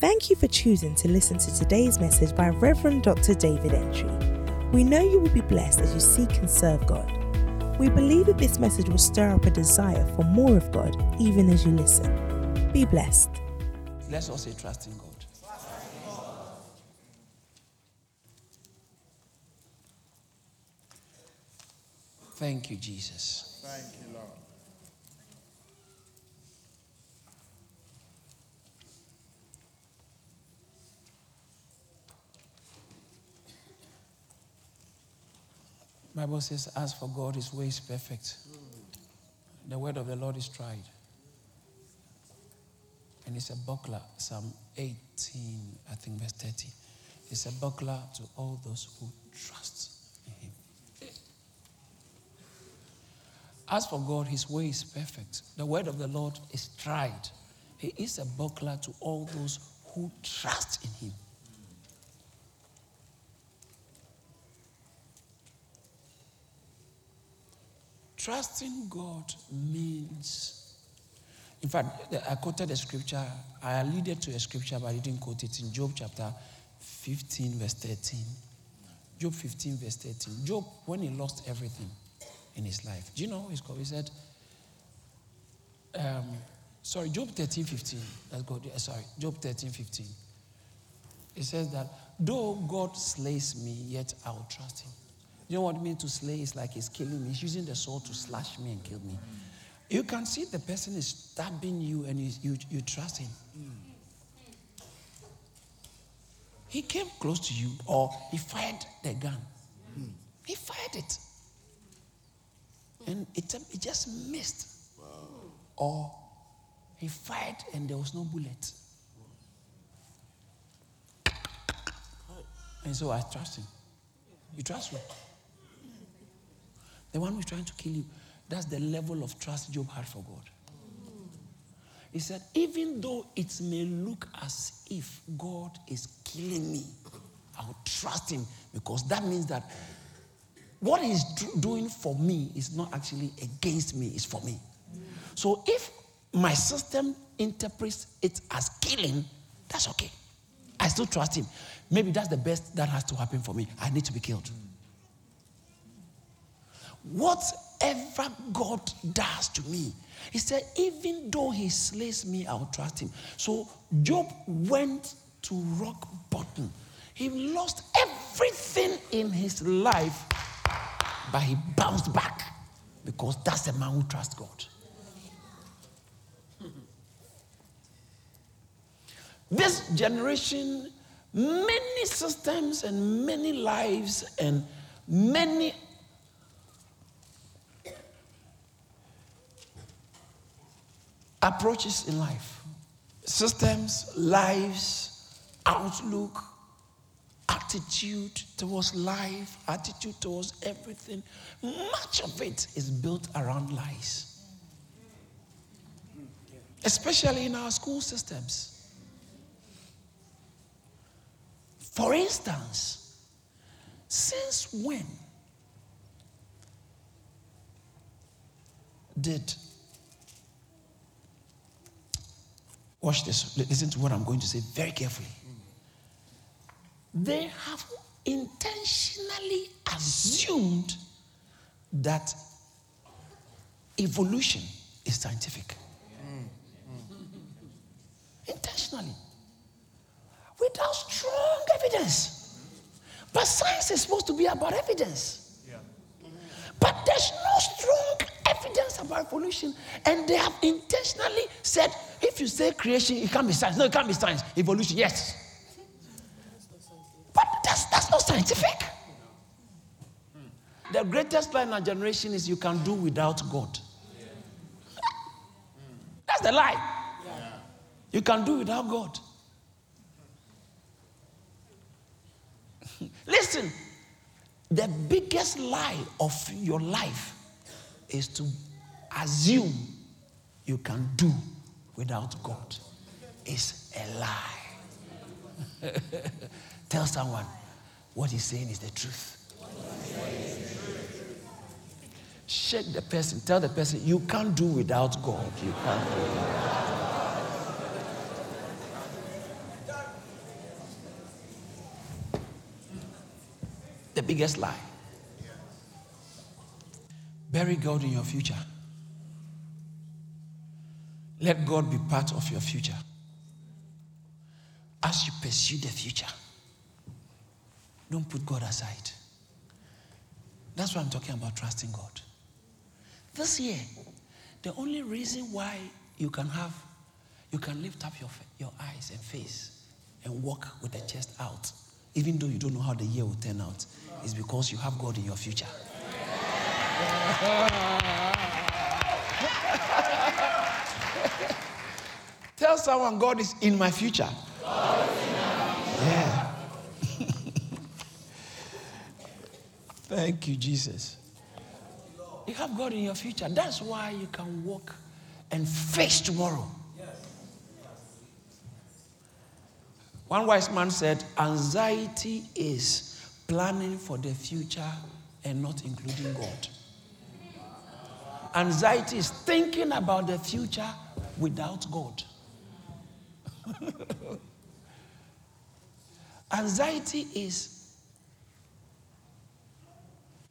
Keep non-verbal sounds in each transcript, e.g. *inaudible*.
Thank you for choosing to listen to today's message by Reverend Dr. David Entry. We know you will be blessed as you seek and serve God. We believe that this message will stir up a desire for more of God even as you listen. Be blessed. Let's all say trust in God. Thank you, Jesus. Thank you, Bible says, as for God, his way is perfect. The word of the Lord is tried. And it's a buckler, Psalm 18, I think verse 30. It's a buckler to all those who trust in him. As for God, his way is perfect. The word of the Lord is tried. He is a buckler to all those who trust in him. Trusting God means, in fact, I quoted a scripture, I alluded to a scripture, but I didn't quote it in Job chapter 15, verse 13. Job 15, verse 13. Job, when he lost everything in his life, do you know his He said, um, sorry, Job 13, 15. Let's go, sorry, Job 13, 15. He says that, though God slays me, yet I will trust him. You know what mean to slay? It's like he's killing me. He's using the sword to slash me and kill me. You can see the person is stabbing you and you, you, you trust him. He came close to you or he fired the gun. He fired it. And it, it just missed. Or he fired and there was no bullet. And so I trust him. You trust me? The one who's trying to kill you. That's the level of trust Job had for God. He said, even though it may look as if God is killing me, I will trust him because that means that what he's doing for me is not actually against me, it's for me. So if my system interprets it as killing, that's okay. I still trust him. Maybe that's the best that has to happen for me. I need to be killed. Whatever God does to me, he said, even though he slays me, I'll trust him. So Job went to rock bottom. He lost everything in his life, but he bounced back because that's the man who trusts God. This generation, many systems and many lives and many approaches in life systems, lives, outlook, attitude towards life, attitude towards everything. Much of it is built around lies, especially in our school systems. For instance, since when did Watch this. Listen to what I'm going to say very carefully. They have intentionally assumed that evolution is scientific. Intentionally. Without strong evidence. But science is supposed to be about evidence. But there's no strong evidence about evolution. And they have intentionally said, if you say creation, it can't be science. No, it can't be science. Evolution, yes. But that's, that's not scientific. The greatest lie in our generation is you can do without God. That's the lie. You can do without God. *laughs* Listen, the biggest lie of your life is to assume you can do without God. It's a lie. *laughs* Tell someone what he's saying is the truth. Shake the person, tell the person, you can't do without God. You can't do without God. the biggest lie. Bury God in your future. Let God be part of your future. As you pursue the future, don't put God aside. That's why I'm talking about trusting God. This year, the only reason why you can have, you can lift up your, your eyes and face and walk with the chest out, even though you don't know how the year will turn out, is because you have God in your future. *laughs* Tell someone God is in my future. Yeah. *laughs* Thank you, Jesus. You have God in your future. That's why you can walk and face tomorrow. One wise man said, Anxiety is planning for the future and not including God. Anxiety is thinking about the future without God. *laughs* Anxiety is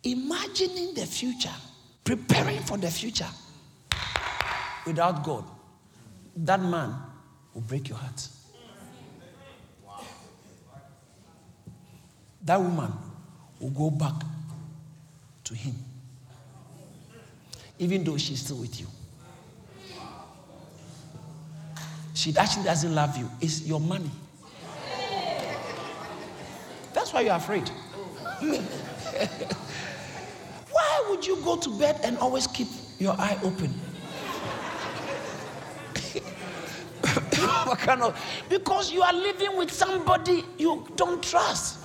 imagining the future, preparing for the future without God. That man will break your heart. That woman will go back to him, even though she's still with you. She actually doesn't love you, it's your money. That's why you're afraid. *laughs* why would you go to bed and always keep your eye open? *laughs* because you are living with somebody you don't trust.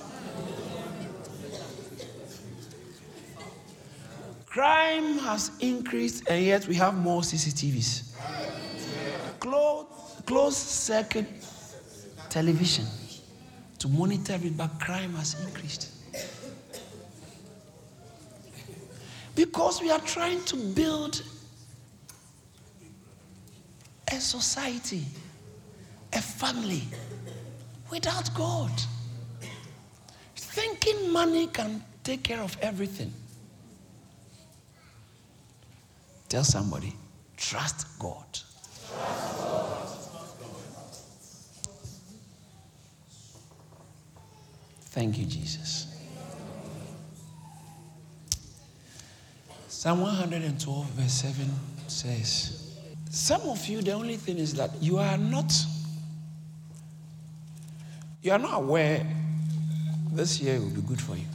Crime has increased, and yet we have more CCTVs. Closed, closed circuit television to monitor it, but crime has increased. Because we are trying to build a society, a family without God. Thinking money can take care of everything. Tell somebody, trust God. Thank you, Jesus. Psalm 112, verse 7 says, Some of you, the only thing is that you are not, you are not aware this year will be good for you.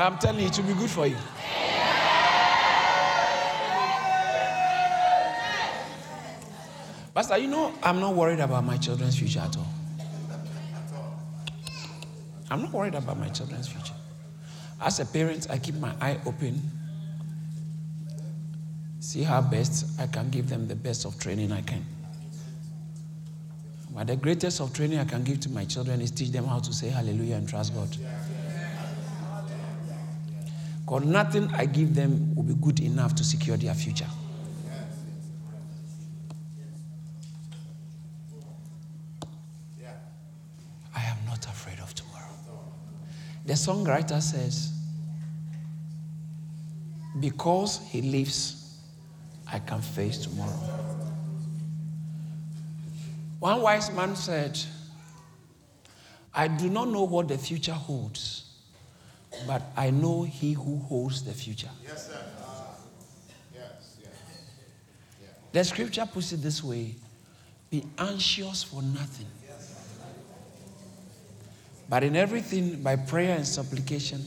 But I'm telling you, it will be good for you. Pastor, you know, I'm not worried about my children's future at all. I'm not worried about my children's future. As a parent, I keep my eye open, see how best I can give them the best of training I can. But the greatest of training I can give to my children is teach them how to say hallelujah and trust God. Because nothing I give them will be good enough to secure their future. I am not afraid of tomorrow. The songwriter says, Because he lives, I can face tomorrow. One wise man said, I do not know what the future holds, but I know he who holds the future. Yes, sir. Ah, yes, yes. The scripture puts it this way be anxious for nothing but in everything, by prayer and supplication,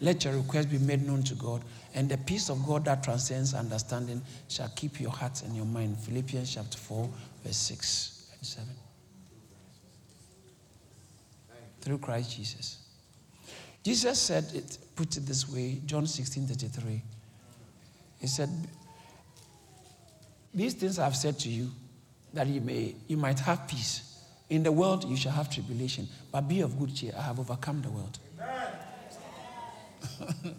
let your request be made known to God, and the peace of God that transcends understanding shall keep your hearts and your mind. Philippians chapter 4, verse 6 and 7. Through Christ Jesus. Jesus said it, put it this way, John 16 33. He said, These things I've said to you, that you may you might have peace. In the world you shall have tribulation, but be of good cheer. I have overcome the world. *laughs*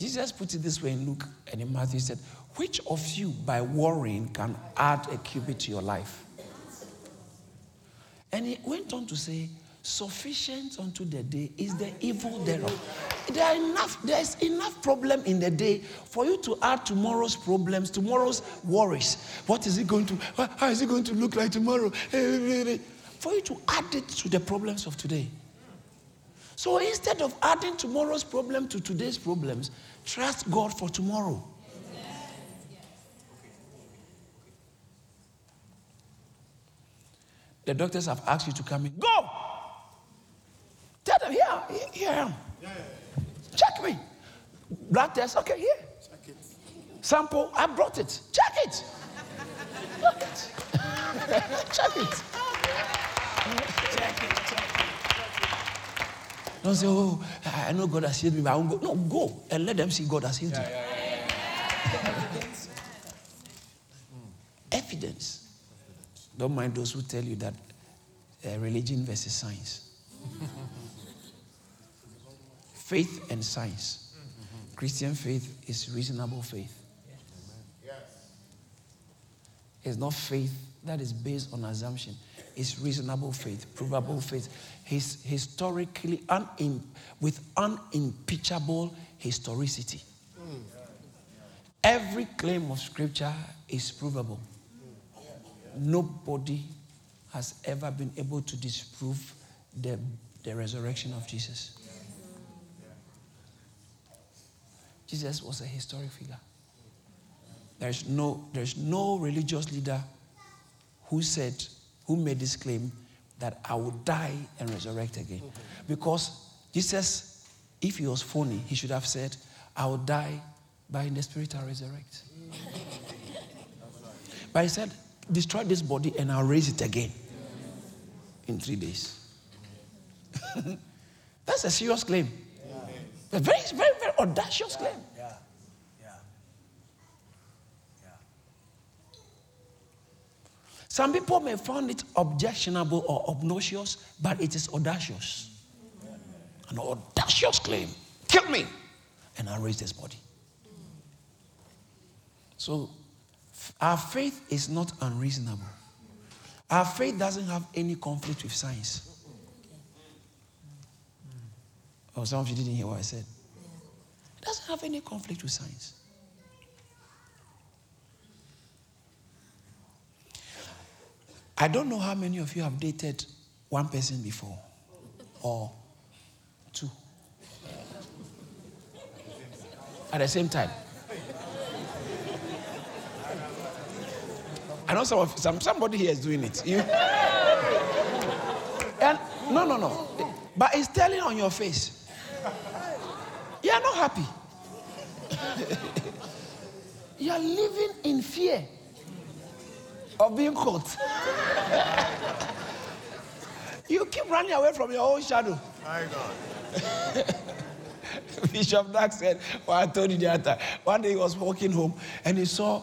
Jesus put it this way in Luke and in Matthew. He said, Which of you by worrying can add a cubit to your life? And he went on to say, Sufficient unto the day is the evil thereof. There are enough, there's enough problem in the day for you to add tomorrow's problems, tomorrow's worries. What is it going to, how is it going to look like tomorrow? For you to add it to the problems of today. So instead of adding tomorrow's problem to today's problems, trust God for tomorrow. The doctors have asked you to come in. Go! Tell them, here, here I am. Check me. Blood test, okay, here. Sample, I brought it. Check it. *laughs* Check it. Check it. Check it. Don't say, oh, I know God has healed me, but I won't go. No, go and let them see God has healed you. Evidence. Don't mind those who tell you that uh, religion versus science. Faith and science. Christian faith is reasonable faith. It's not faith that is based on assumption. It's reasonable faith, provable faith. His, historically, un, with unimpeachable historicity. Every claim of scripture is provable. Nobody has ever been able to disprove the, the resurrection of Jesus. Jesus was a historic figure. There's no, there's no religious leader who said, who made this claim that I will die and resurrect again. Because Jesus, if he was phony, he should have said, I will die, but in the spirit I'll resurrect. but he said, destroy this body and I'll raise it again in three days. *laughs* That's a serious claim. Yeah. Very, very audacious claim. Yeah. Yeah. Yeah. Some people may find it objectionable or obnoxious, but it is audacious. An audacious claim. Kill me, and I'll raise this body. So, our faith is not unreasonable. Our faith doesn't have any conflict with science. Oh, some of you didn't hear what I said. Doesn't have any conflict with science. I don't know how many of you have dated one person before or two at the same time. I know some, of, some somebody here is doing it. You, and no, no, no. But it's telling on your face. Are not happy. *laughs* you are living in fear of being caught. *laughs* you keep running away from your own shadow. My God. *laughs* Bishop Dag said, well, I told you the other time. One day he was walking home and he saw,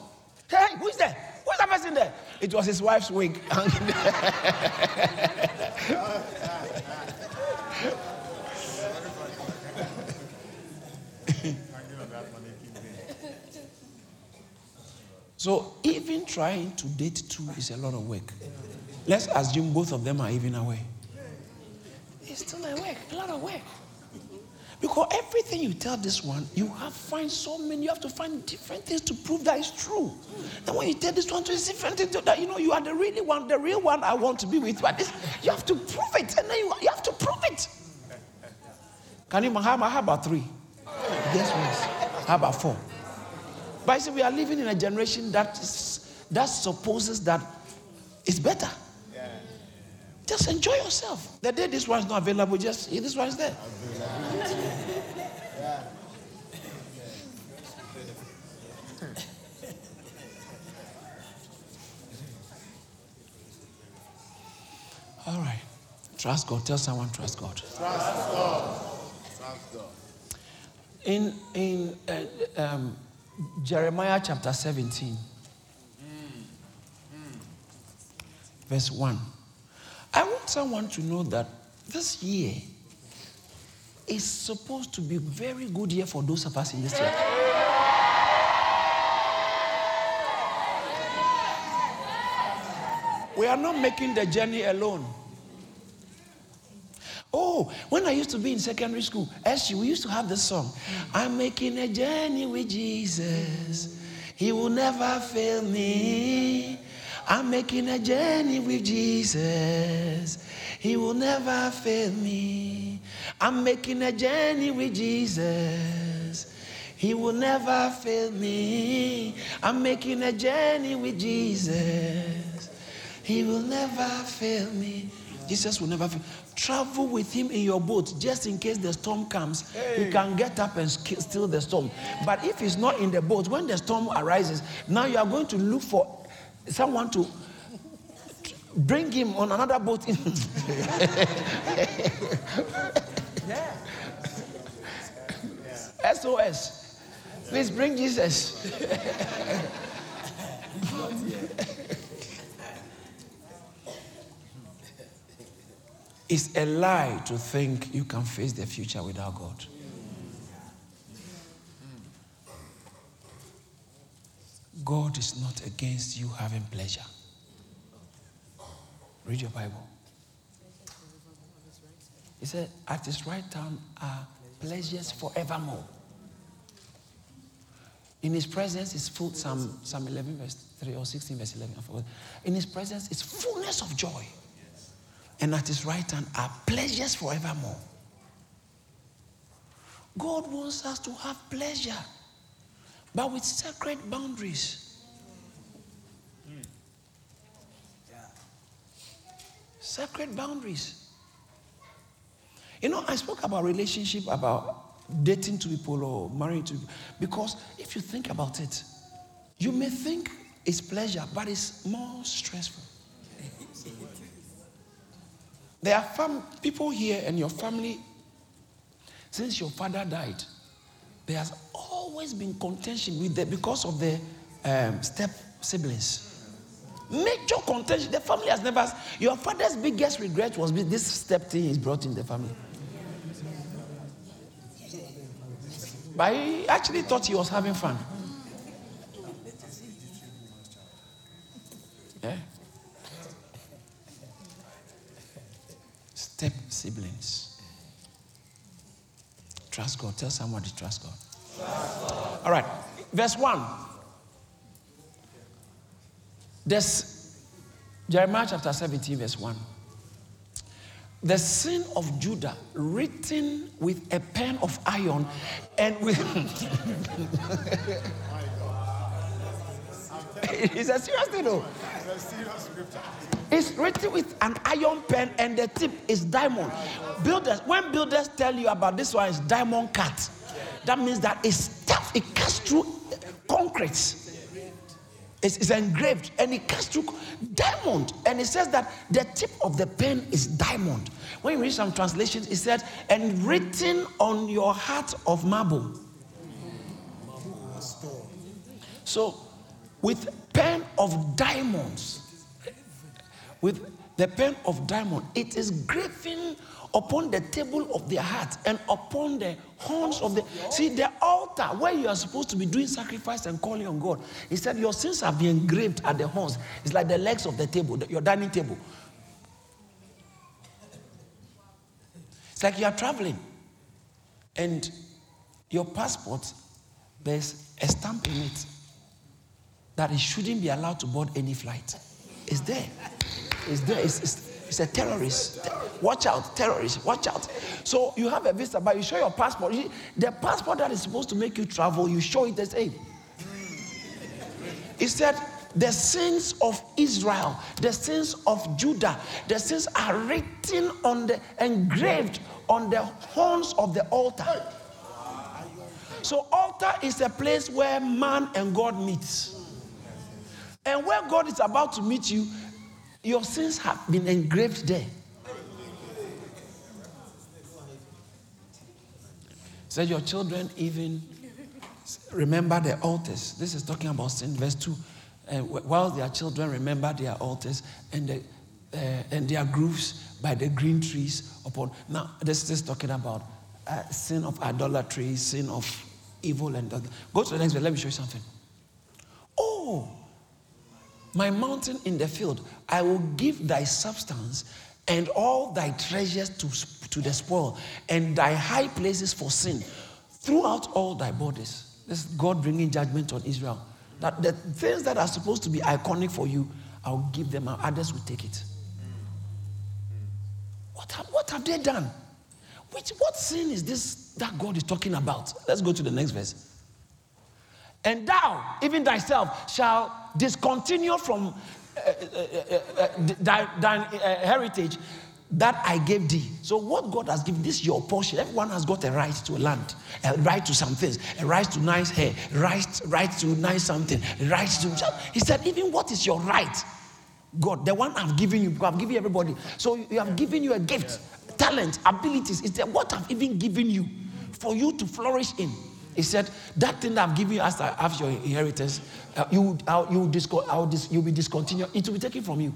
hey, who's there? Who's that person there? It was his wife's wig hanging there. So even trying to date two is a lot of work. Let's assume both of them are even away. It's still a work, a lot of work. Because everything you tell this one, you have find so many, you have to find different things to prove that it's true. Then when you tell this one to it's different things that you know you are the really one, the real one I want to be with. But this, you have to prove it, and then you, you have to prove it. Can you how about three? Guess what? How about four? But I say we are living in a generation that is, that supposes that it's better. Just enjoy yourself. The day this one is not available, just this one is there. All right. Trust God. Tell someone, trust God. Trust God. Trust God. In, in uh, um, Jeremiah chapter 17, verse 1, I want someone to know that this year is supposed to be a very good year for those of us in this church. We are not making the journey alone. Oh, when I used to be in secondary school, actually, we used to have this song. I'm making a journey with Jesus. He will never fail me. I'm making a journey with Jesus. He will never fail me. I'm making a journey with Jesus. He will never fail me. I'm making a journey with Jesus. He will never fail me. Jesus will never fail. Travel with him in your boat just in case the storm comes. Hey. You can get up and still the storm. But if he's not in the boat, when the storm arises, now you are going to look for someone to bring him on another boat. *laughs* yeah. SOS. Please bring Jesus. *laughs* it's a lie to think you can face the future without God. God is not against you having pleasure. Read your Bible. He said, At his right time are pleasures forevermore. In his presence is full, Psalm, Psalm 11, verse 3 or 16, verse 11. In his presence is fullness of joy. And at his right hand are pleasures forevermore. God wants us to have pleasure, but with sacred boundaries. Sacred boundaries. You know, I spoke about relationship, about dating two people or marrying two people. Because if you think about it, you may think it's pleasure, but it's more stressful. There are fam- people here and your family, since your father died, there has always been contention with them because of the um, step siblings. Major contention. The family has never. Your father's biggest regret was this step thing he's brought in the family. But he actually thought he was having fun. Step siblings. Trust God. Tell somebody, trust God. Trust God. All right. Verse 1. This Jeremiah chapter 17, verse 1 the sin of Judah written with a pen of iron and with. *laughs* it's a serious thing, though. It's written with an iron pen and the tip is diamond. Builders, when builders tell you about this one, is diamond cut. That means that it's tough, it cuts through uh, concrete. It's, it's, engraved and it cuts through diamond. And it says that the tip of the pen is diamond. When you read some translations, it said, and written on your heart of marble. So, with pen of diamonds, with the pen of diamond, it is graven upon the table of their heart and upon the horns of the. See, the altar where you are supposed to be doing sacrifice and calling on God. He said, Your sins have been engraved at the horns. It's like the legs of the table, your dining table. It's like you are traveling and your passport, there's a stamp in it that it shouldn't be allowed to board any flight. It's there. It's there. It's, it's, He's a terrorist. Watch out, terrorist. Watch out. So you have a visa, but you show your passport. The passport that is supposed to make you travel, you show it as a. He said, the sins of Israel, the sins of Judah, the sins are written on the engraved on the horns of the altar. So altar is a place where man and God meets. And where God is about to meet you, your sins have been engraved there. Said so your children even remember their altars. This is talking about sin, verse 2. Uh, while their children remember their altars and, the, uh, and their grooves by the green trees upon. Now, this is talking about uh, sin of idolatry, sin of evil, and go to the next one. Let me show you something. Oh, my mountain in the field, I will give thy substance and all thy treasures to, to the spoil, and thy high places for sin, throughout all thy borders. This is God bringing judgment on Israel. That the things that are supposed to be iconic for you, I'll give them, and others will take it. What have, what have they done? Which, what sin is this that God is talking about? Let's go to the next verse. And thou, even thyself, shall discontinue from uh, uh, uh, heritage that I gave thee. So, what God has given, this your portion. Everyone has got a right to a land, a right to some things, a right to nice hair, right, right to nice something, right to. He said, even what is your right? God, the one I've given you, I've given everybody. So, you have given you a gift, talent, abilities. Is that what I've even given you for you to flourish in? He said, That thing that I've given you as, as your inheritance, uh, you, you, disco- I'll dis- you'll be discontinued. It will be taken from you.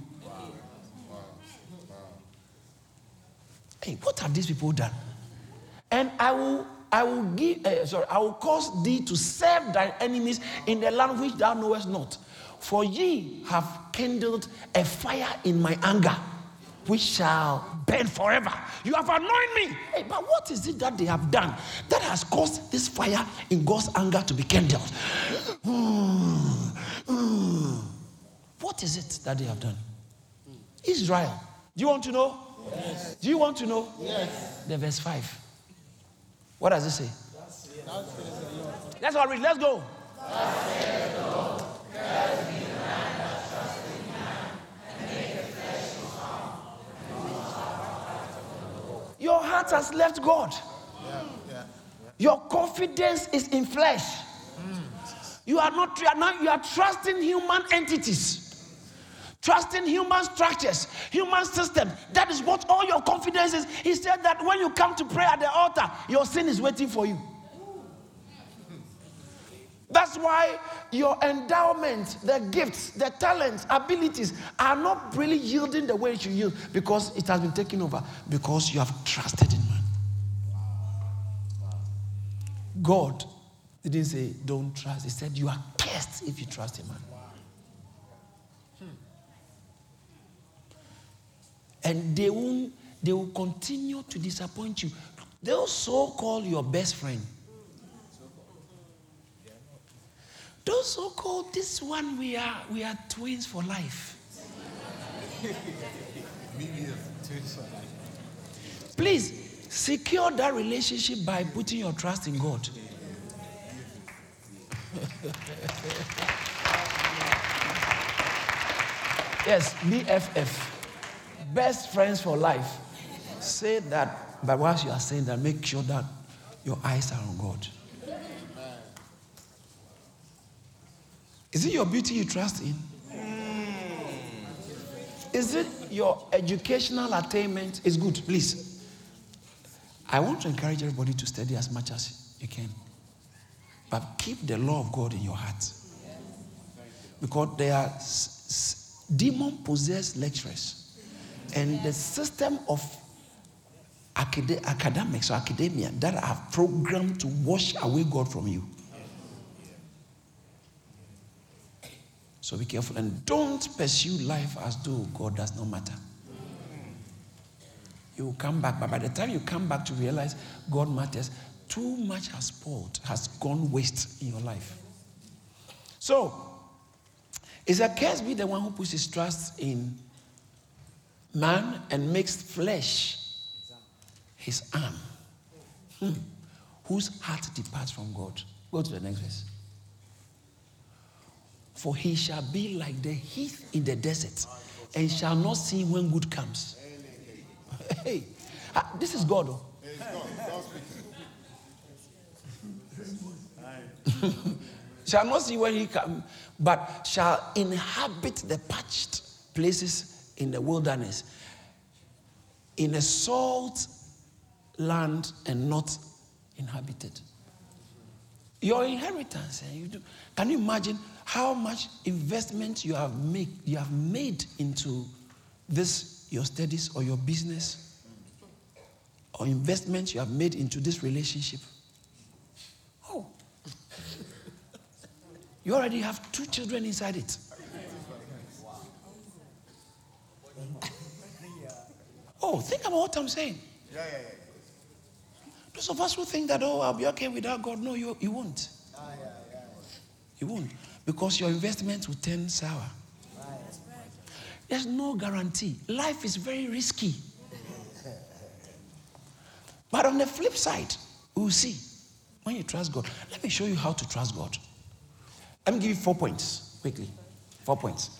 Hey, what have these people done? And I will, I will give, uh, sorry, I will cause thee to serve thy enemies in the land which thou knowest not. For ye have kindled a fire in my anger which shall burn forever. You have anointed me. Hey, but what is it that they have done that has caused this fire in God's anger to be kindled? Hmm, hmm. What is it that they have done? Israel. Do you want to know? Yes. Do you want to know? Yes. The verse 5. What does it say? Let's all read. Let's go. Your heart has left God. Yeah, yeah, yeah. Your confidence is in flesh. You are not not you are trusting human entities, trusting human structures, human systems. That is what all your confidence is. He said that when you come to pray at the altar, your sin is waiting for you. That's why your endowment, the gifts, the talents, abilities are not really yielding the way it should yield because it has been taken over because you have trusted in man. God didn't say, don't trust. He said, you are cursed if you trust in man. Hmm. And they will, they will continue to disappoint you. They'll so call your best friend Those so-called this one we are we are *laughs* twins for life. Please secure that relationship by putting your trust in God. *laughs* yes, BFF. Best friends for life. Say that, but whilst you are saying that, make sure that your eyes are on God. Is it your beauty you trust in? Is it your educational attainment? Is good, please. I want to encourage everybody to study as much as you can. But keep the law of God in your heart. Because there are demon possessed lecturers. And the system of academics or academia that are programmed to wash away God from you. So be careful and don't pursue life as though God does not matter. You will come back, but by the time you come back to realize God matters, too much has spoiled, has gone waste in your life. So, is a curse be the one who puts his trust in man and makes flesh his arm? Hmm. Whose heart departs from God? Go to the next verse. For he shall be like the heath in the desert and shall not see when good comes. Hey, uh, this is God. Oh. *laughs* shall not see when he comes, but shall inhabit the parched places in the wilderness, in a salt land and not inhabited. Your inheritance, eh, you do, can you imagine how much investment you have made you have made into this your studies or your business? Or investment you have made into this relationship? Oh. *laughs* You already have two children inside it. *laughs* Oh, think about what I'm saying. Yeah, yeah, yeah. Those of us who think that, oh, I'll be okay without God, no, you, you won't. Ah, yeah, yeah. You won't. Because your investment will turn sour. There's no guarantee. Life is very risky. But on the flip side, we'll see when you trust God. Let me show you how to trust God. Let me give you four points quickly. Four points.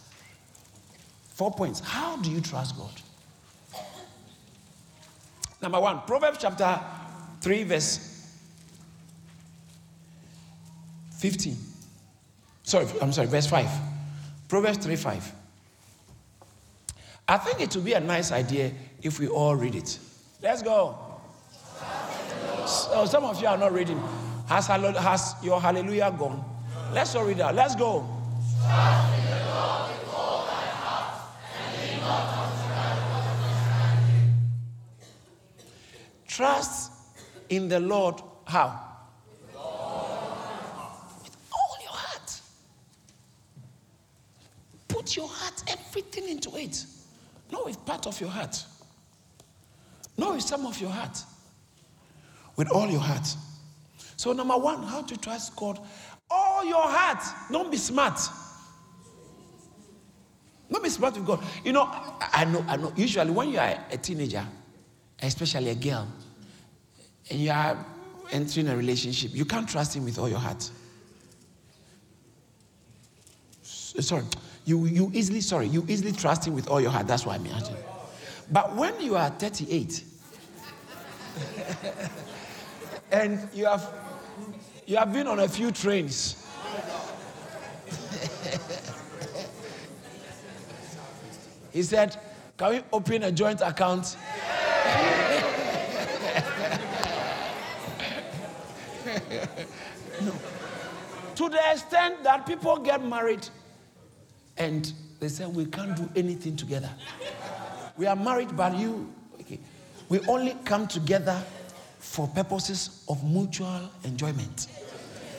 Four points. How do you trust God? Number one, Proverbs chapter 3, verse 15. Sorry, I'm sorry, verse 5. Proverbs 3 5. I think it would be a nice idea if we all read it. Let's go. So some of you are not reading. Has, has your hallelujah gone? Let's all read that. Let's go. Trust in the Lord how? With all your heart. Put your heart, everything into it. Not with part of your heart. Not with some of your heart. With all your heart. So, number one, how to trust God? All your heart. Don't be smart. Don't be smart with God. You know, I know, I know. Usually, when you are a teenager, especially a girl, and you are entering a relationship, you can't trust him with all your heart. Sorry, you, you easily, sorry, you easily trust him with all your heart. That's what I mean. But when you are 38 *laughs* and you have you have been on a few trains. *laughs* he said, Can we open a joint account? no. *laughs* To the extent that people get married and they say, We can't do anything together. We are married, but you, okay. We only come together for purposes of mutual enjoyment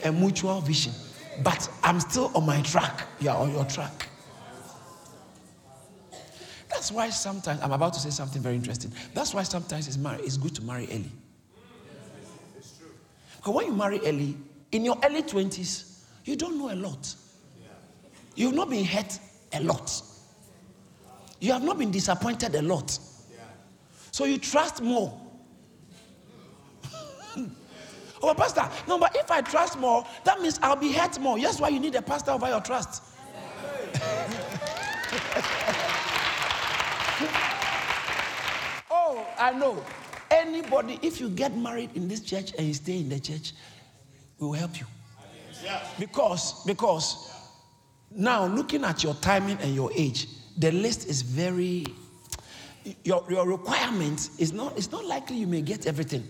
and mutual vision. But I'm still on my track. You're on your track. That's why sometimes, I'm about to say something very interesting. That's why sometimes it's, marry, it's good to marry early. Because when you marry early, in your early 20s, you don't know a lot. You've not been hurt a lot. You have not been disappointed a lot. So you trust more. *laughs* oh, pastor, no, but if I trust more, that means I'll be hurt more. That's why you need a pastor over your trust. *laughs* oh, I know. Anybody, if you get married in this church and you stay in the church, we will help you. Because, because now looking at your timing and your age, the list is very your, your requirement is not it's not likely you may get everything.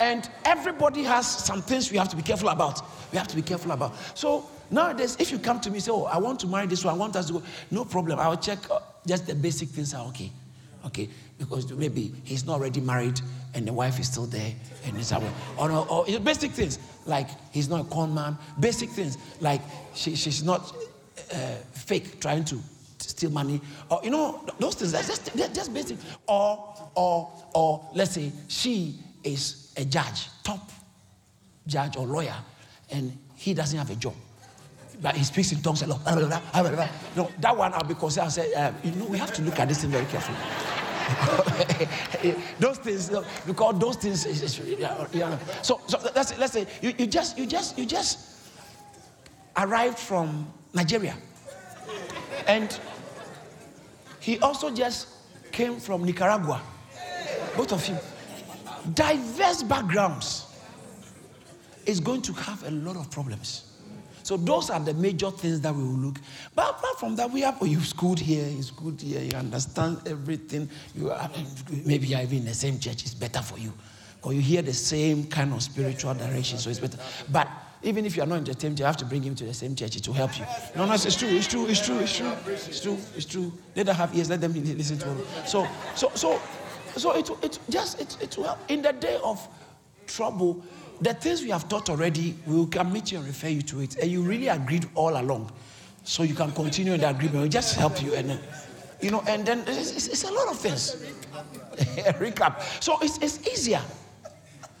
And everybody has some things we have to be careful about. We have to be careful about. So nowadays, if you come to me say, "Oh, I want to marry this one, I want us to go," no problem. I'll check uh, just the basic things are okay, okay because maybe he's not already married and the wife is still there and it's away. Or, or, or basic things like he's not a con man. Basic things like she, she's not uh, fake trying to steal money. Or you know those things. That's just just basic. Or or or let's say she is a judge, top judge or lawyer, and he doesn't have a job but he speaks in tongues a lot. No, that one I'll be concerned. I say, uh, you know, we have to look at this thing very carefully. *laughs* those things, because those things, is, yeah, so, so let's, let's say you, you just, you just, you just arrived from Nigeria, and he also just came from Nicaragua. Both of you, diverse backgrounds, is going to have a lot of problems. So those are the major things that we will look. But apart from that, we have oh, you've schooled here, you schooled here, you understand everything. You are, maybe you're even in the same church, it's better for you. Or you hear the same kind of spiritual direction, so it's better. But even if you're not in the same church, you have to bring him to the same church. Will help you. No, no, it's true. It's true. It's true. It's true. It's true. It's true. Let them have ears. Let them listen to him. So, so, so, so it, it just it, it will help. In the day of trouble, the things we have taught already, we can meet you and refer you to it. And you really agreed all along. So you can continue in the agreement. We'll just help you and You know, and then it's, it's, it's a lot of things. *laughs* a recap. So it's, it's easier.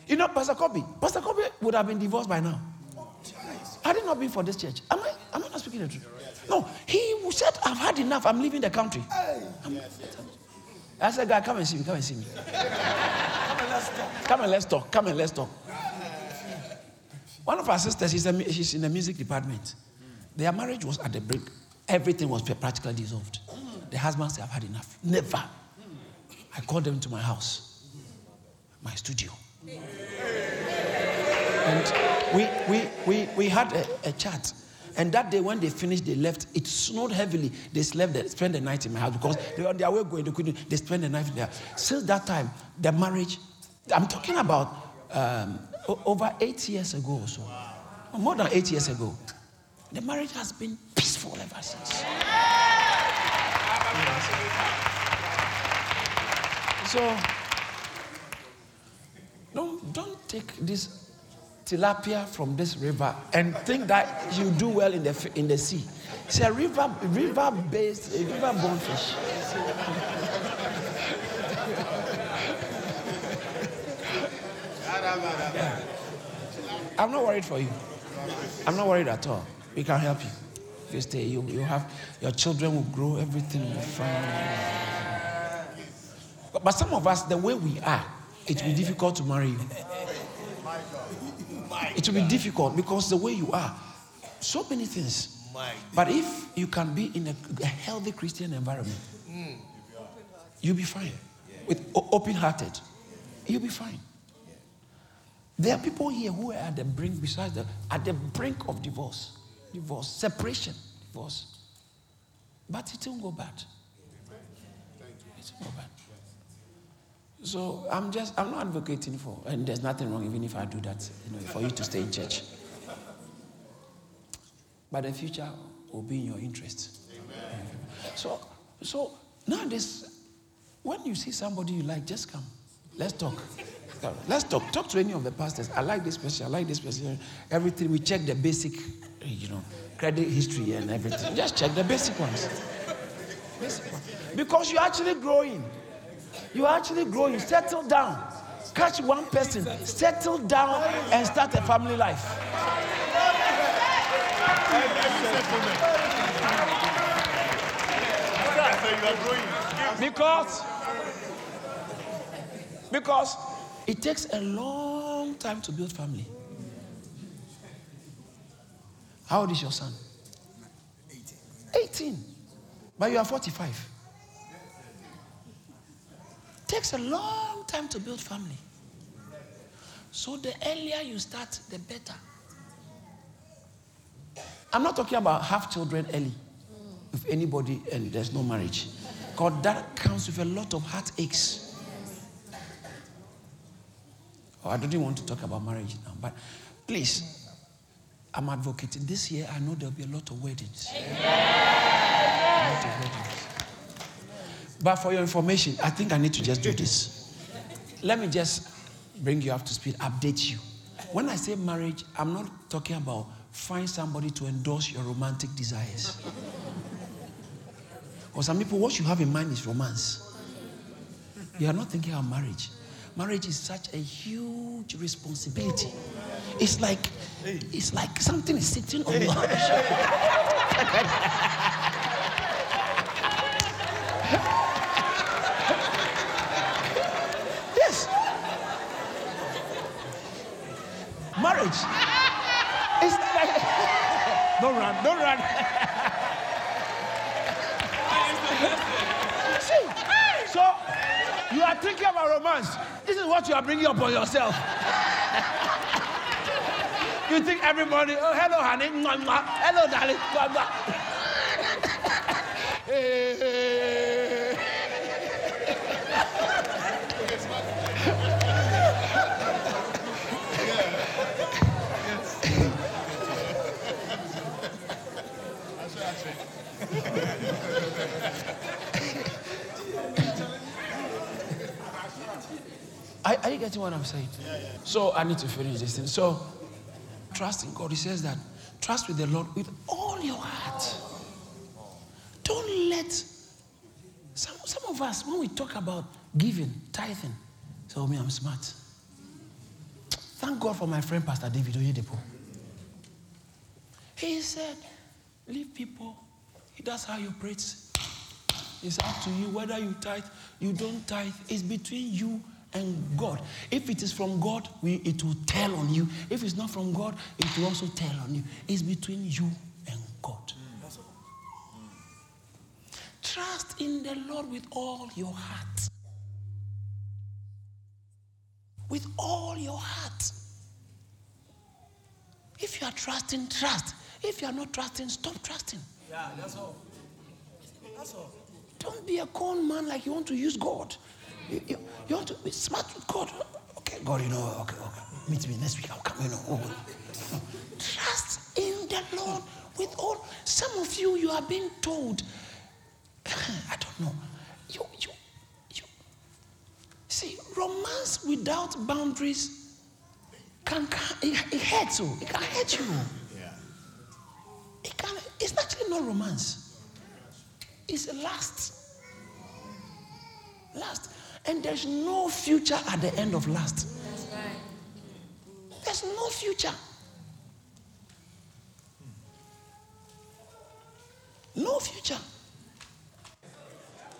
You know, Pastor Kobe, Pastor Kobe would have been divorced by now. Had it not been for this church, am I, am I not speaking the truth? No, he said, I've had enough, I'm leaving the country. I said, God, come and see me, come and see me. *laughs* Come and let's talk. Come and let's talk, come and let's talk. One of our sisters, she's, a, she's in the music department. Their marriage was at the brink. Everything was practically dissolved. The husband said, I've had enough. Never. I called them to my house, my studio. And we, we, we, we had a, a chat. And that day, when they finished, they left. It snowed heavily. They slept there, spent the night in my house because they were on their way going. They couldn't. They spent the night there. Since that time, the marriage. I'm talking about um, over eight years ago or so, more than eight years ago. The marriage has been peaceful ever since. So, don't, don't take this tilapia from this river and think that you do well in the, in the sea. It's a river, river based, river born fish. *laughs* I'm not worried for you. I'm not worried at all. We can help you. If you stay, you, you have your children will grow, everything will be fine. But, but some of us, the way we are, it will be difficult to marry you. It will be difficult because the way you are, so many things. But if you can be in a, a healthy Christian environment, you'll be fine. With open hearted, you'll be fine. There are people here who are at the brink, besides the, at the brink of divorce, divorce, separation, divorce. But it won't go bad. It won't go bad. So I'm just, I'm not advocating for, and there's nothing wrong even if I do that, you know, for you to stay in church. But the future will be in your interest. Amen. So, so now this, when you see somebody you like, just come. Let's talk. Let's talk. Talk to any of the pastors. I like this person. I like this person. Everything. We check the basic, you know, credit history and everything. Just check the basic ones. Basic ones. Because you're actually growing. You're actually growing. Settle down. Catch one person. Settle down and start a family life. Because because it takes a long time to build family. How old is your son? 18. 18. But you are 45. Takes a long time to build family. So the earlier you start, the better. I'm not talking about have children early with anybody and there's no marriage. Because that comes with a lot of heartaches. Oh, I don't even want to talk about marriage now, but please, I'm advocating. This year, I know there'll be a lot of weddings. A lot of weddings. But for your information, I think I need to just do this. Let me just bring you up to speed, update you. When I say marriage, I'm not talking about find somebody to endorse your romantic desires. Because some people, what you have in mind is romance. You are not thinking about marriage marriage is such a huge responsibility. It's like it's like something is sitting on your *laughs* shoulder. yes. Marriage. It's like *laughs* don't run, don't run. *laughs* See, so you are thinking about romance. This is what you are bringing upon yourself. you think everybody, oh, hello, honey, mwah, mwah. hello, darling, mwah, mwah. *laughs* *laughs* Are, are, you getting what I'm saying? Yeah, yeah. So I need to finish this thing. So trust in God. He says that trust with the Lord with all your heart. Don't let Some some of us, when we talk about giving, tithing, say, oh, me, I'm smart. Thank God for my friend, Pastor David Oyedepo. He said, leave people. That's how you preach. It's up to you whether you tithe, you don't tithe. It's between you and God. If it is from God, we, it will tell on you. If it's not from God, it will also tell on you. It's between you and God. Trust in the Lord with all your heart. With all your heart. If you are trusting, trust. If you are not trusting, stop trusting. Yeah, that's all. That's all. Don't be a con man like you want to use God. You, you, you, want to be smart with God. Okay, God, you know, okay, okay. Meet me next week. I'll come, you know. Oh. Trust in the Lord with all. Some of you, you are being told, *sighs* I don't know. You, you, you. See, romance without boundaries can, can it, it hurts you. It can hurt you. Yeah. It can, it's actually not romance. It's last. Last. And there's no future at the end of last. Right. There's no future. No future.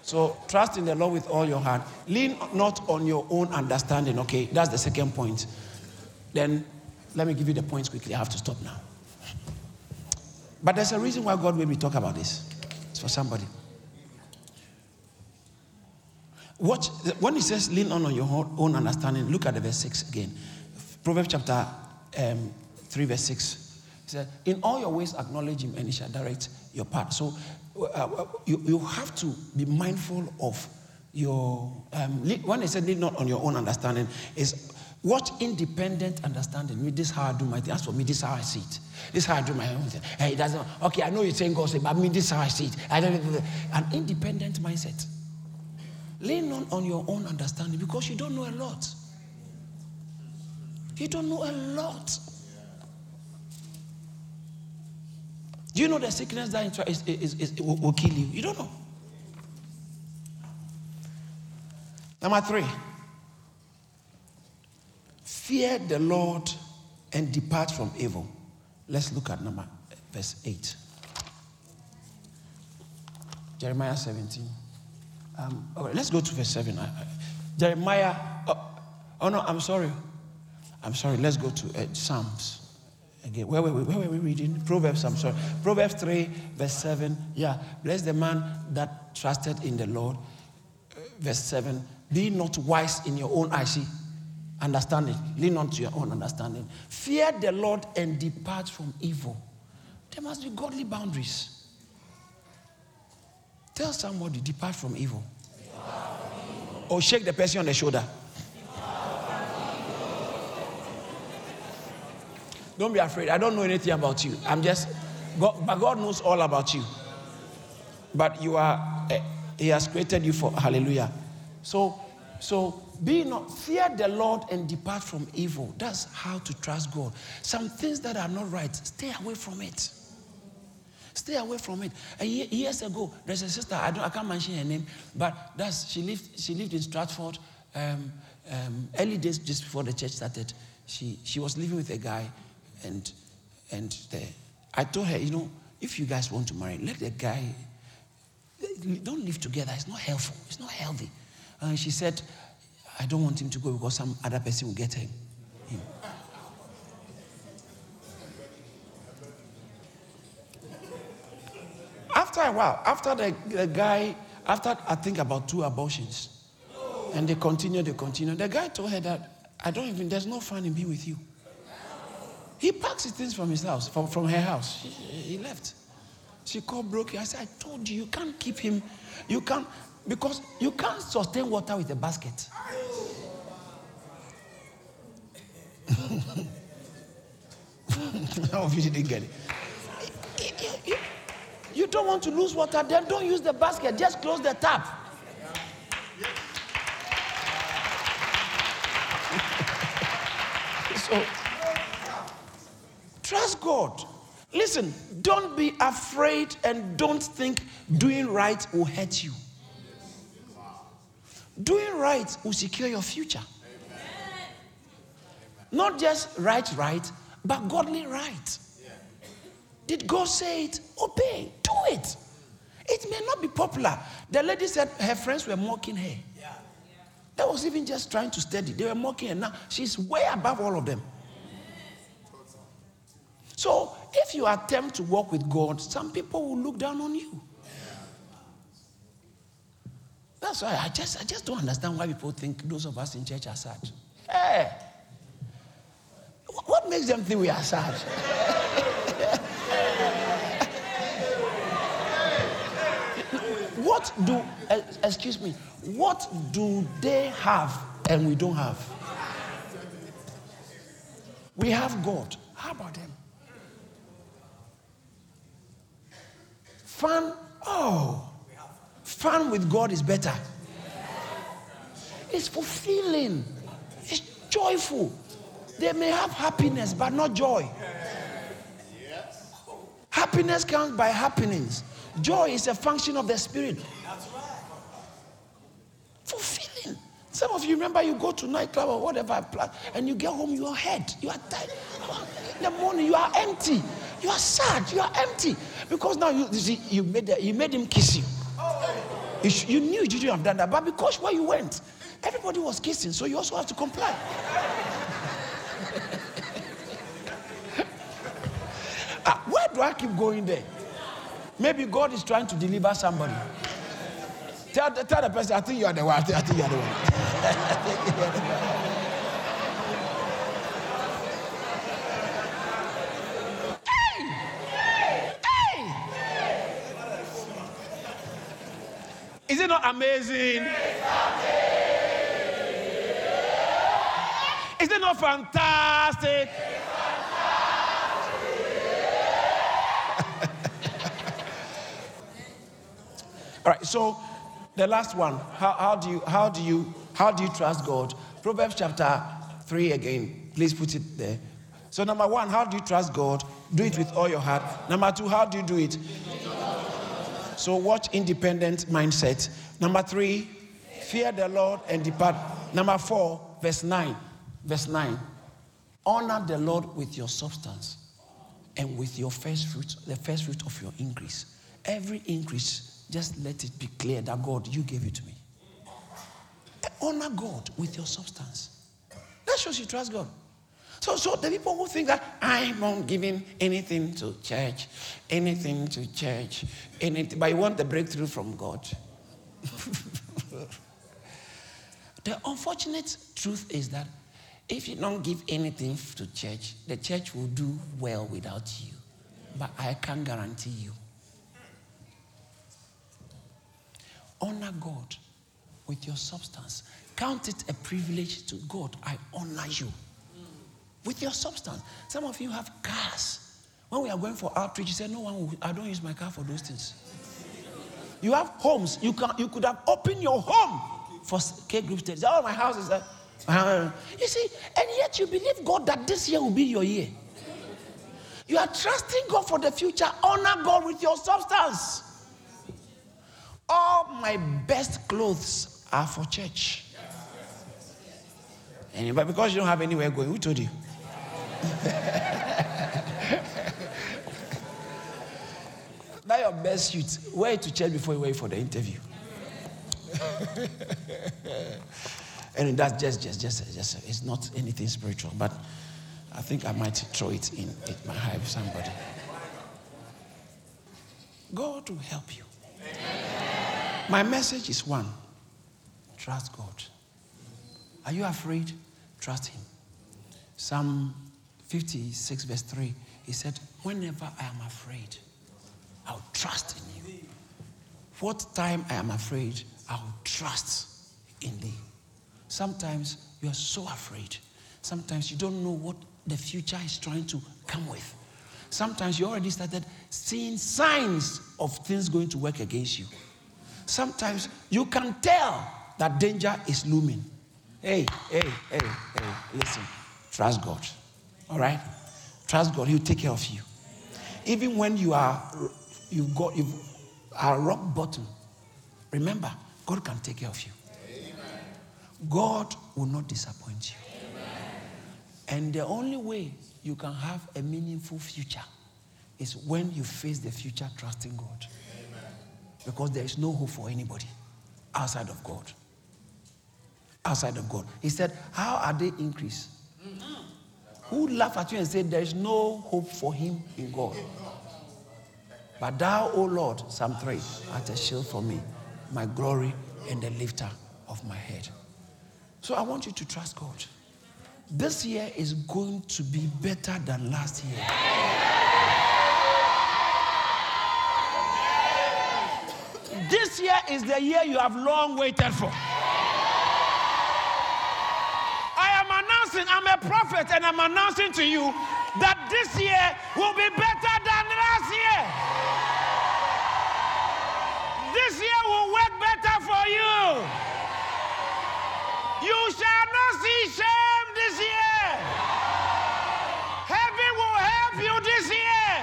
So trust in the Lord with all your heart. Lean not on your own understanding. Okay, that's the second point. Then let me give you the points quickly. I have to stop now. But there's a reason why God made me talk about this. It's for somebody. Watch when he says lean on on your own understanding. Look at the verse six again. Proverbs chapter um, three verse six. He said, "In all your ways acknowledge him, and he shall direct your path." So uh, you, you have to be mindful of your um, when he said lean not on your own understanding is what independent understanding. Me, this is how I do my thing. As for me, this is how I see it. This is how I do my own thing. Hey, it doesn't. Okay, I know you're saying God but me, this is how I see it. I don't. An independent mindset. Lean on on your own understanding because you don't know a lot. You don't know a lot. Do you know the sickness that is, is, is, will, will kill you? You don't know. Number three, fear the Lord and depart from evil. Let's look at number verse 8. Jeremiah 17. Um, right, let's go to verse 7. I- I- Jeremiah, oh, oh no, I'm sorry. I'm sorry. Let's go to uh, Psalms. Again, where were, we, where were we reading? Proverbs, I'm sorry. Proverbs 3, verse 7. Yeah. Bless the man that trusted in the Lord. Uh, verse 7. Be not wise in your own eyes. Understanding. Lean on to your own understanding. Fear the Lord and depart from evil. There must be godly boundaries. Tell somebody, depart from evil. Or shake the person on the shoulder. Don't be afraid. I don't know anything about you. I'm just, God, but God knows all about you. But you are, eh, He has created you for hallelujah. So, so be not fear the Lord and depart from evil. That's how to trust God. Some things that are not right, stay away from it. Stay away from it. And years ago, there's a sister. I don't. I can't mention her name, but that's she lived. She lived in Stratford. Um, um, early days, just before the church started, she she was living with a guy, and and the, I told her, you know, if you guys want to marry, let the guy. Don't live together. It's not helpful. It's not healthy. And she said, I don't want him to go because some other person will get him. him. After a while, after the, the guy, after I think about two abortions, and they continue, they continue, the guy told her that I don't even, there's no fun in being with you. He packs his things from his house, from, from her house. He, left. She called Brokey. I said, I told you, you can't keep him. You can't, because you can't sustain water with a basket. *laughs* Of you didn't get it. You- don't want to lose water, then don't use the basket. Just close the tap. *laughs* so, trust God. Listen, don't be afraid and don't think doing right will hurt you. Doing right will secure your future. Not just right, right, but godly right. Did God say it? Obey, do it. It may not be popular. The lady said her friends were mocking her. Yeah. That was even just trying to study. They were mocking her. Now she's way above all of them. So if you attempt to walk with God, some people will look down on you. That's why I just I just don't understand why people think those of us in church are sad. Eh. Hey, what makes them think we are sad? *laughs* what do uh, excuse me? What do they have and we don't have? We have God. How about them? Fun. Oh, fun with God is better. It's fulfilling. It's joyful. They may have happiness, but not joy. Happiness comes by happenings. Joy is a function of the spirit. That's right. Fulfilling. Some of you remember you go to nightclub or whatever, and you get home, you are head, you are tired. In the morning, you are empty. You are sad. You are empty because now you, you see you made the, you made him kiss you. You, you knew you shouldn't have done that, but because where you went, everybody was kissing, so you also have to comply. *laughs* ah, where do I keep going there? Maybe God is trying to deliver somebody. Tell, tell the person, I think you are the one. I think, I think you are the one. *laughs* Is it not amazing? Is it not fantastic? All right, so the last one. How, how, do you how do you how do you trust God? Proverbs chapter 3 again. Please put it there. So number one, how do you trust God? Do it with all your heart. Number two, how do you do it? So watch independent mindset. Number three, fear the Lord and depart. Number four, verse 9. Verse 9. Honor the Lord with your substance and with your first fruit, the first fruit of your increase. Every increase, just let it be clear that God, you gave it to me. Honor God with your substance. That shows you trust God. So, so the people who think that I'm not giving anything to church, anything to church, anything, but you want the breakthrough from God. *laughs* the unfortunate truth is that if you don't give anything to church, the church will do well without you. But I can guarantee you. Honor God with your substance. Count it a privilege to God. I honor you with your substance. Some of you have cars. When we are going for outreach, you say, No one, will, I don't use my car for those things. You have homes. You, can, you could have opened your home for K group studies. Oh, my house is. Uh, you see, and yet you believe God that this year will be your year. You are trusting God for the future. Honor God with your substance. All my best clothes are for church. And but because you don't have anywhere going, who told you? *laughs* that your best suit. Wear it to church before you wait for the interview. *laughs* and that's just, just, just, just, it's not anything spiritual, but I think I might throw it in. It might help somebody. God will help you. My message is one trust God. Are you afraid? Trust Him. Psalm 56, verse 3, he said, Whenever I am afraid, I'll trust in you. What time I am afraid, I'll trust in thee. Sometimes you are so afraid. Sometimes you don't know what the future is trying to come with. Sometimes you already started seeing signs of things going to work against you. Sometimes you can tell that danger is looming. Hey, hey, hey, hey, listen. Trust God. All right? Trust God. He'll take care of you. Even when you are you've got you are rock bottom, remember, God can take care of you. God will not disappoint you. And the only way you can have a meaningful future is when you face the future trusting God. Because there is no hope for anybody outside of God. Outside of God. He said, How are they increased? Who laugh at you and say, There is no hope for him in God? But thou, O Lord, Psalm 3, art a shield for me, my glory and the lifter of my head. So I want you to trust God. This year is going to be better than last year. This year is the year you have long waited for. I am announcing, I'm a prophet, and I'm announcing to you that this year will be better than last year. This year will work better for you. You shall not see shame this year. Heaven will help you this year.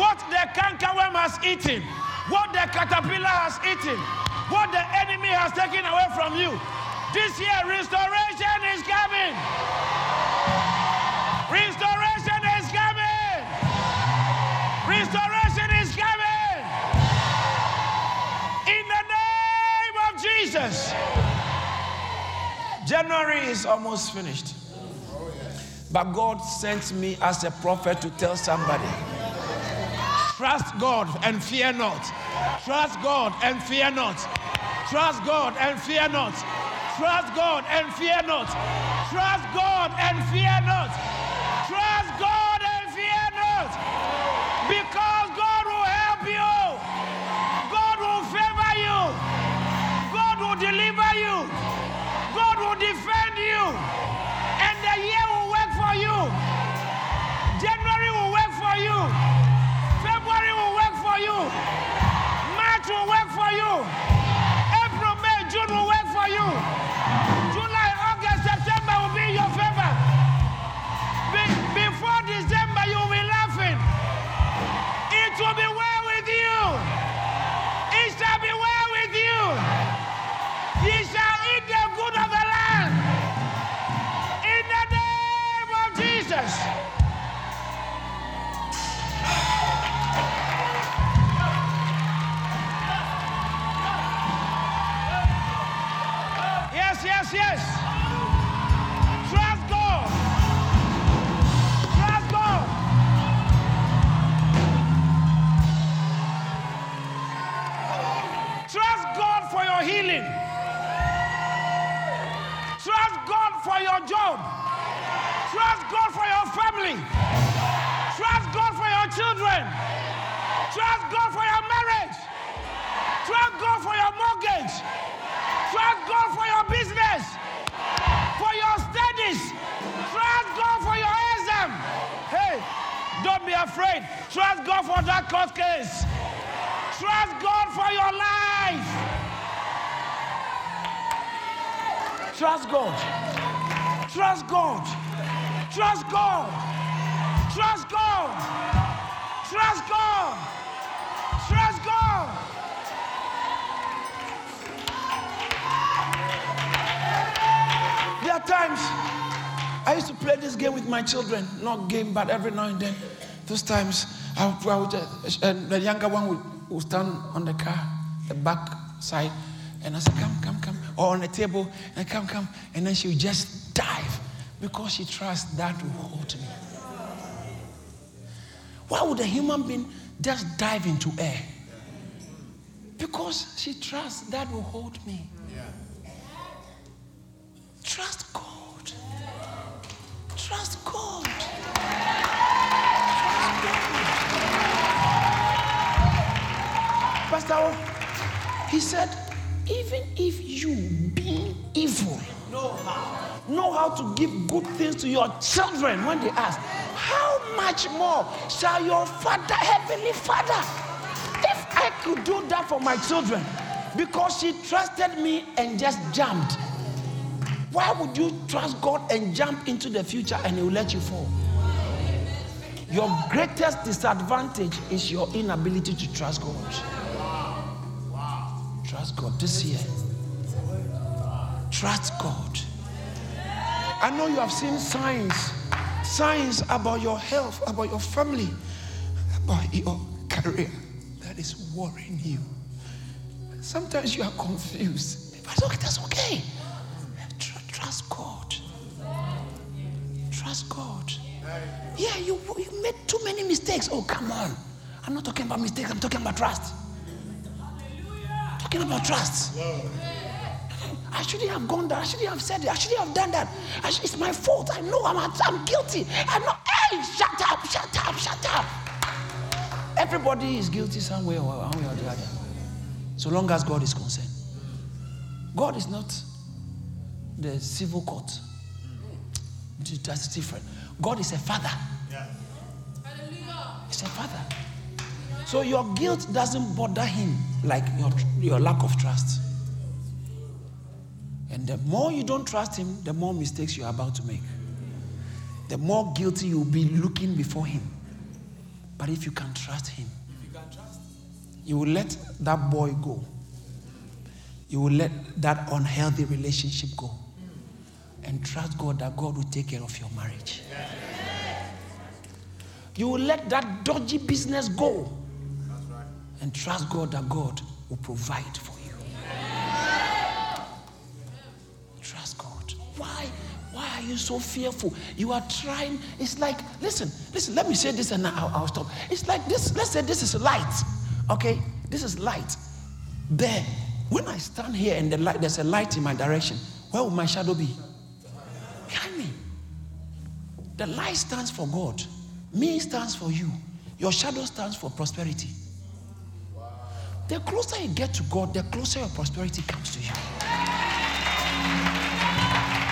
What the cankerworm has eaten, what the caterpillar has eaten, what the enemy has taken away from you. This year, restoration is coming. Restoration is coming. Restoration is coming. In the name of Jesus. January is almost finished. But God sent me as a prophet to tell somebody trust God and fear not. Trust God and fear not. Trust God and fear not. Trust God and fear not. Trust God and fear not. Will work for you. April, May, June will work for you. July, August, September will be in your favor. Be- before December, you will be laughing. It will be Yes, Trust God. Trust God. Trust God. Trust God. There are times I used to play this game with my children, not game, but every now and then. Those times, I would, I would uh, and the younger one would, would stand on the car, the back side, and I said, "Come, come, come," or on the table, and come, come, and then she would just dive because she trusts that will hold me. Why would a human being just dive into air? Because she trusts that will hold me. Trust God. Trust God. Pastor, he said, even if you being evil how, know how to give good things to your children when they ask, how much more shall your father, heavenly father, if I could do that for my children, because she trusted me and just jumped. Why would you trust God and jump into the future and He will let you fall? Your greatest disadvantage is your inability to trust God. Trust God this year. Trust God. I know you have seen signs, signs about your health, about your family, about your career that is worrying you. Sometimes you are confused. But okay, that's okay. Trust God. Trust God. Yeah, you, you made too many mistakes. Oh, come on. I'm not talking about mistakes, I'm talking about trust. Talking about trust. I shouldn't have gone there. I shouldn't have said it. I shouldn't have done that. Should, it's my fault. I know I'm, I'm guilty. I'm not. Hey, shut up, shut up, shut up. Everybody is guilty somewhere or one way or the other. So long as God is concerned. God is not the civil court. That's different. God is a father. Yeah. He's a father. So your guilt doesn't bother him like your, your lack of trust. And the more you don't trust him, the more mistakes you're about to make. The more guilty you'll be looking before him. But if you can trust him, you, trust. you will let that boy go. You will let that unhealthy relationship go. And trust God that God will take care of your marriage. You will let that dodgy business go. And trust God that God will provide for you. Trust God. Why? Why are you so fearful? You are trying. It's like, listen, listen, let me say this and I'll, I'll stop. It's like this. Let's say this is light. Okay? This is light. There. When I stand here and the light, there's a light in my direction, where will my shadow be? Behind me. The light stands for God. Me stands for you. Your shadow stands for prosperity. The closer you get to God, the closer your prosperity comes to you.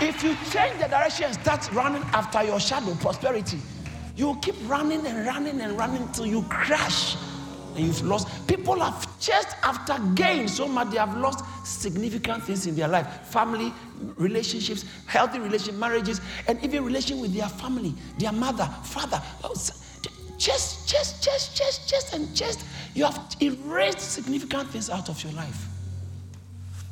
If you change the direction and start running after your shadow, prosperity, you will keep running and running and running till you crash and you've lost. People have chased after gain so much they have lost significant things in their life family, relationships, healthy relationships, marriages, and even relation with their family, their mother, father. Just, just, just, just, just, and just. You have erased significant things out of your life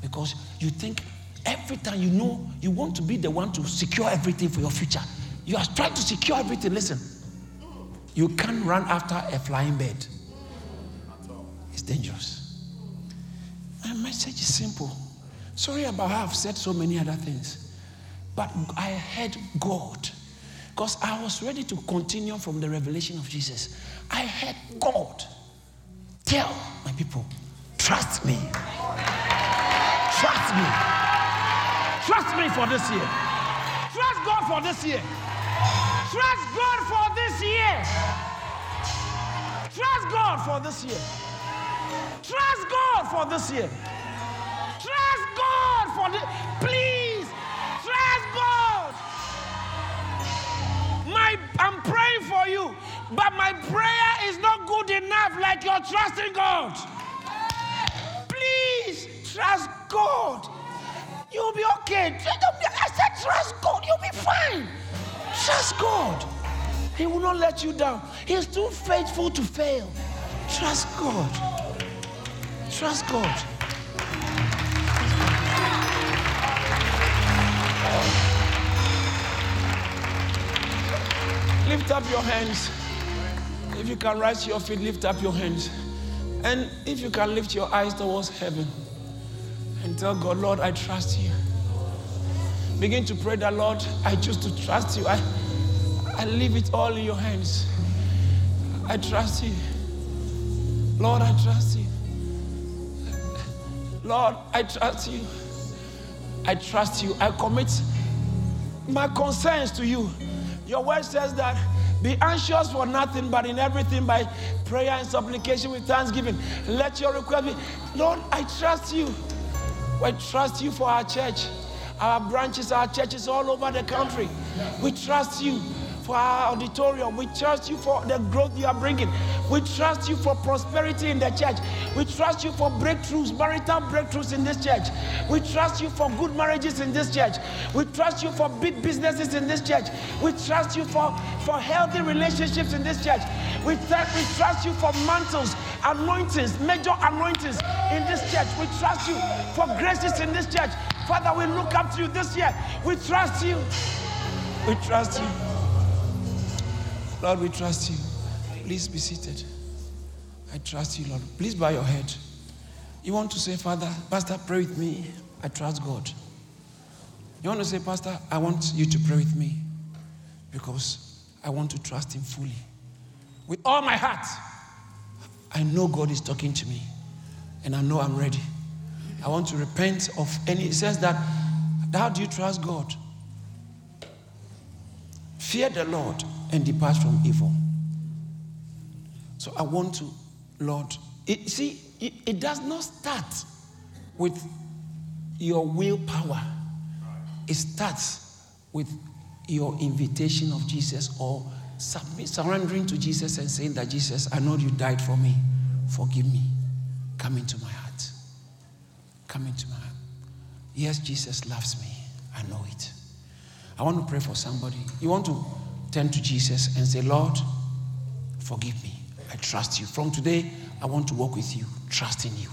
because you think every time you know you want to be the one to secure everything for your future. You are trying to secure everything. Listen, you can't run after a flying bird. It's dangerous. My message is simple. Sorry about how I've said so many other things. But I heard God. Because I was ready to continue from the revelation of Jesus. I heard God tell my people, trust me. Trust me. Trust me for this year. Trust God for this year. Trust God for this year. Trust God for this year. Trust God for this year. Trust God for this. Please, trust God. My, I'm praying for you, but my prayer is not good enough like you're trusting God. Please trust God. You'll be okay. I said, trust God. You'll be fine. Trust God. He will not let you down. He's too faithful to fail. Trust God. Trust God. Lift up your hands. If you can rise to your feet, lift up your hands. And if you can lift your eyes towards heaven and tell God, Lord, I trust you. Begin to pray that, Lord, I choose to trust you. I, I leave it all in your hands. I trust you. Lord, I trust you. Lord, I trust you. I trust you. I commit my concerns to you. Your word says that be anxious for nothing, but in everything by prayer and supplication with thanksgiving. Let your request be. Lord, I trust you. I trust you for our church, our branches, our churches all over the country. We trust you for our auditorium. We trust you for the growth you are bringing, We trust you for prosperity in the church. We trust you for breakthroughs, marital breakthroughs in this church. We trust you for good marriages in this church. We trust you for big businesses in this church. We trust you for, for healthy relationships in this church. We, th- we trust you for mantles, anointings, major anointings in this church. We trust you for graces in this church. Father, we look up to you this year. We trust you. We trust you. Lord, we trust you. Please be seated. I trust you, Lord. Please bow your head. You want to say, Father, Pastor, pray with me. I trust God. You want to say, Pastor, I want you to pray with me because I want to trust Him fully. With all my heart, I know God is talking to me and I know I'm ready. I want to repent of any. It says that, how do you trust God? Fear the Lord and depart from evil. So I want to, Lord, it, see, it, it does not start with your willpower, it starts with your invitation of Jesus or surrendering to Jesus and saying that Jesus, I know you died for me. Forgive me. Come into my heart. Come into my heart. Yes, Jesus loves me. I know it. I want to pray for somebody. You want to turn to Jesus and say, Lord, forgive me. I trust you. From today, I want to walk with you, trusting you.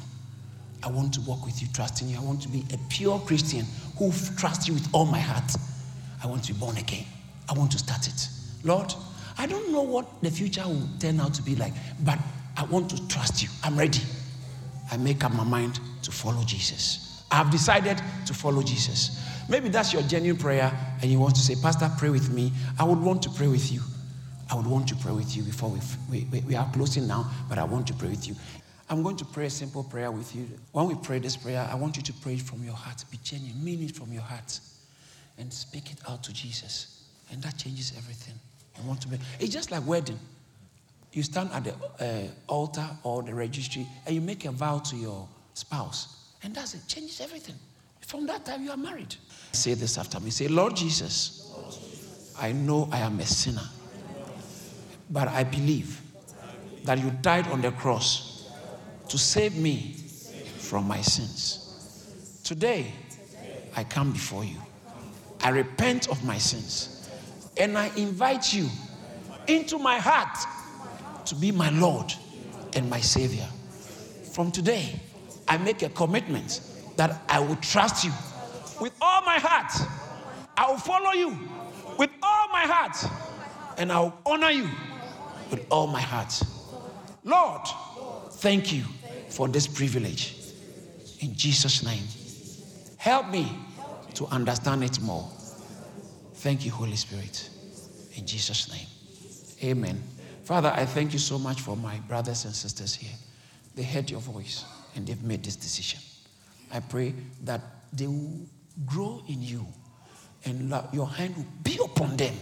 I want to walk with you, trusting you. I want to be a pure Christian who trusts you with all my heart. I want to be born again. I want to start it. Lord, I don't know what the future will turn out to be like, but I want to trust you. I'm ready. I make up my mind to follow Jesus. I've decided to follow Jesus. Maybe that's your genuine prayer, and you want to say, Pastor, pray with me. I would want to pray with you. I would want to pray with you before we, we, we are closing now, but I want to pray with you. I'm going to pray a simple prayer with you. When we pray this prayer, I want you to pray it from your heart. Be genuine, mean it from your heart, and speak it out to Jesus. And that changes everything. I want to be. It's just like wedding. You stand at the uh, altar or the registry, and you make a vow to your spouse, and that's it. Changes everything. From that time, you are married. Say this after me. Say, Lord Jesus, I know I am a sinner, but I believe that you died on the cross to save me from my sins. Today, I come before you. I repent of my sins, and I invite you into my heart to be my Lord and my Savior. From today, I make a commitment that I will trust you with all my heart. I will follow you with all my heart. And I will honor you with all my heart. Lord, thank you for this privilege. In Jesus' name, help me to understand it more. Thank you, Holy Spirit. In Jesus' name, amen. Father, I thank you so much for my brothers and sisters here. They heard your voice and they've made this decision. I pray that they will grow in you and your hand will be upon them,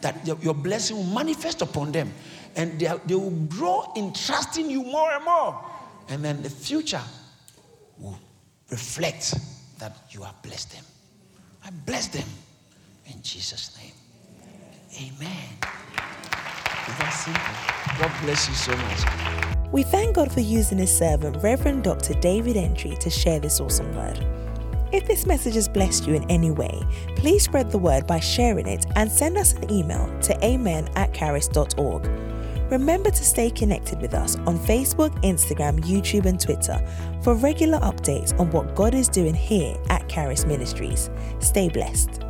that your blessing will manifest upon them, and they, they will grow in trusting you more and more. And then the future will reflect that you have blessed them. I bless them in Jesus' name. Amen. Simple? God bless you so much. We thank God for using his servant, Reverend Dr. David Entry, to share this awesome word. If this message has blessed you in any way, please spread the word by sharing it and send us an email to amen at charis.org. Remember to stay connected with us on Facebook, Instagram, YouTube, and Twitter for regular updates on what God is doing here at Charis Ministries. Stay blessed.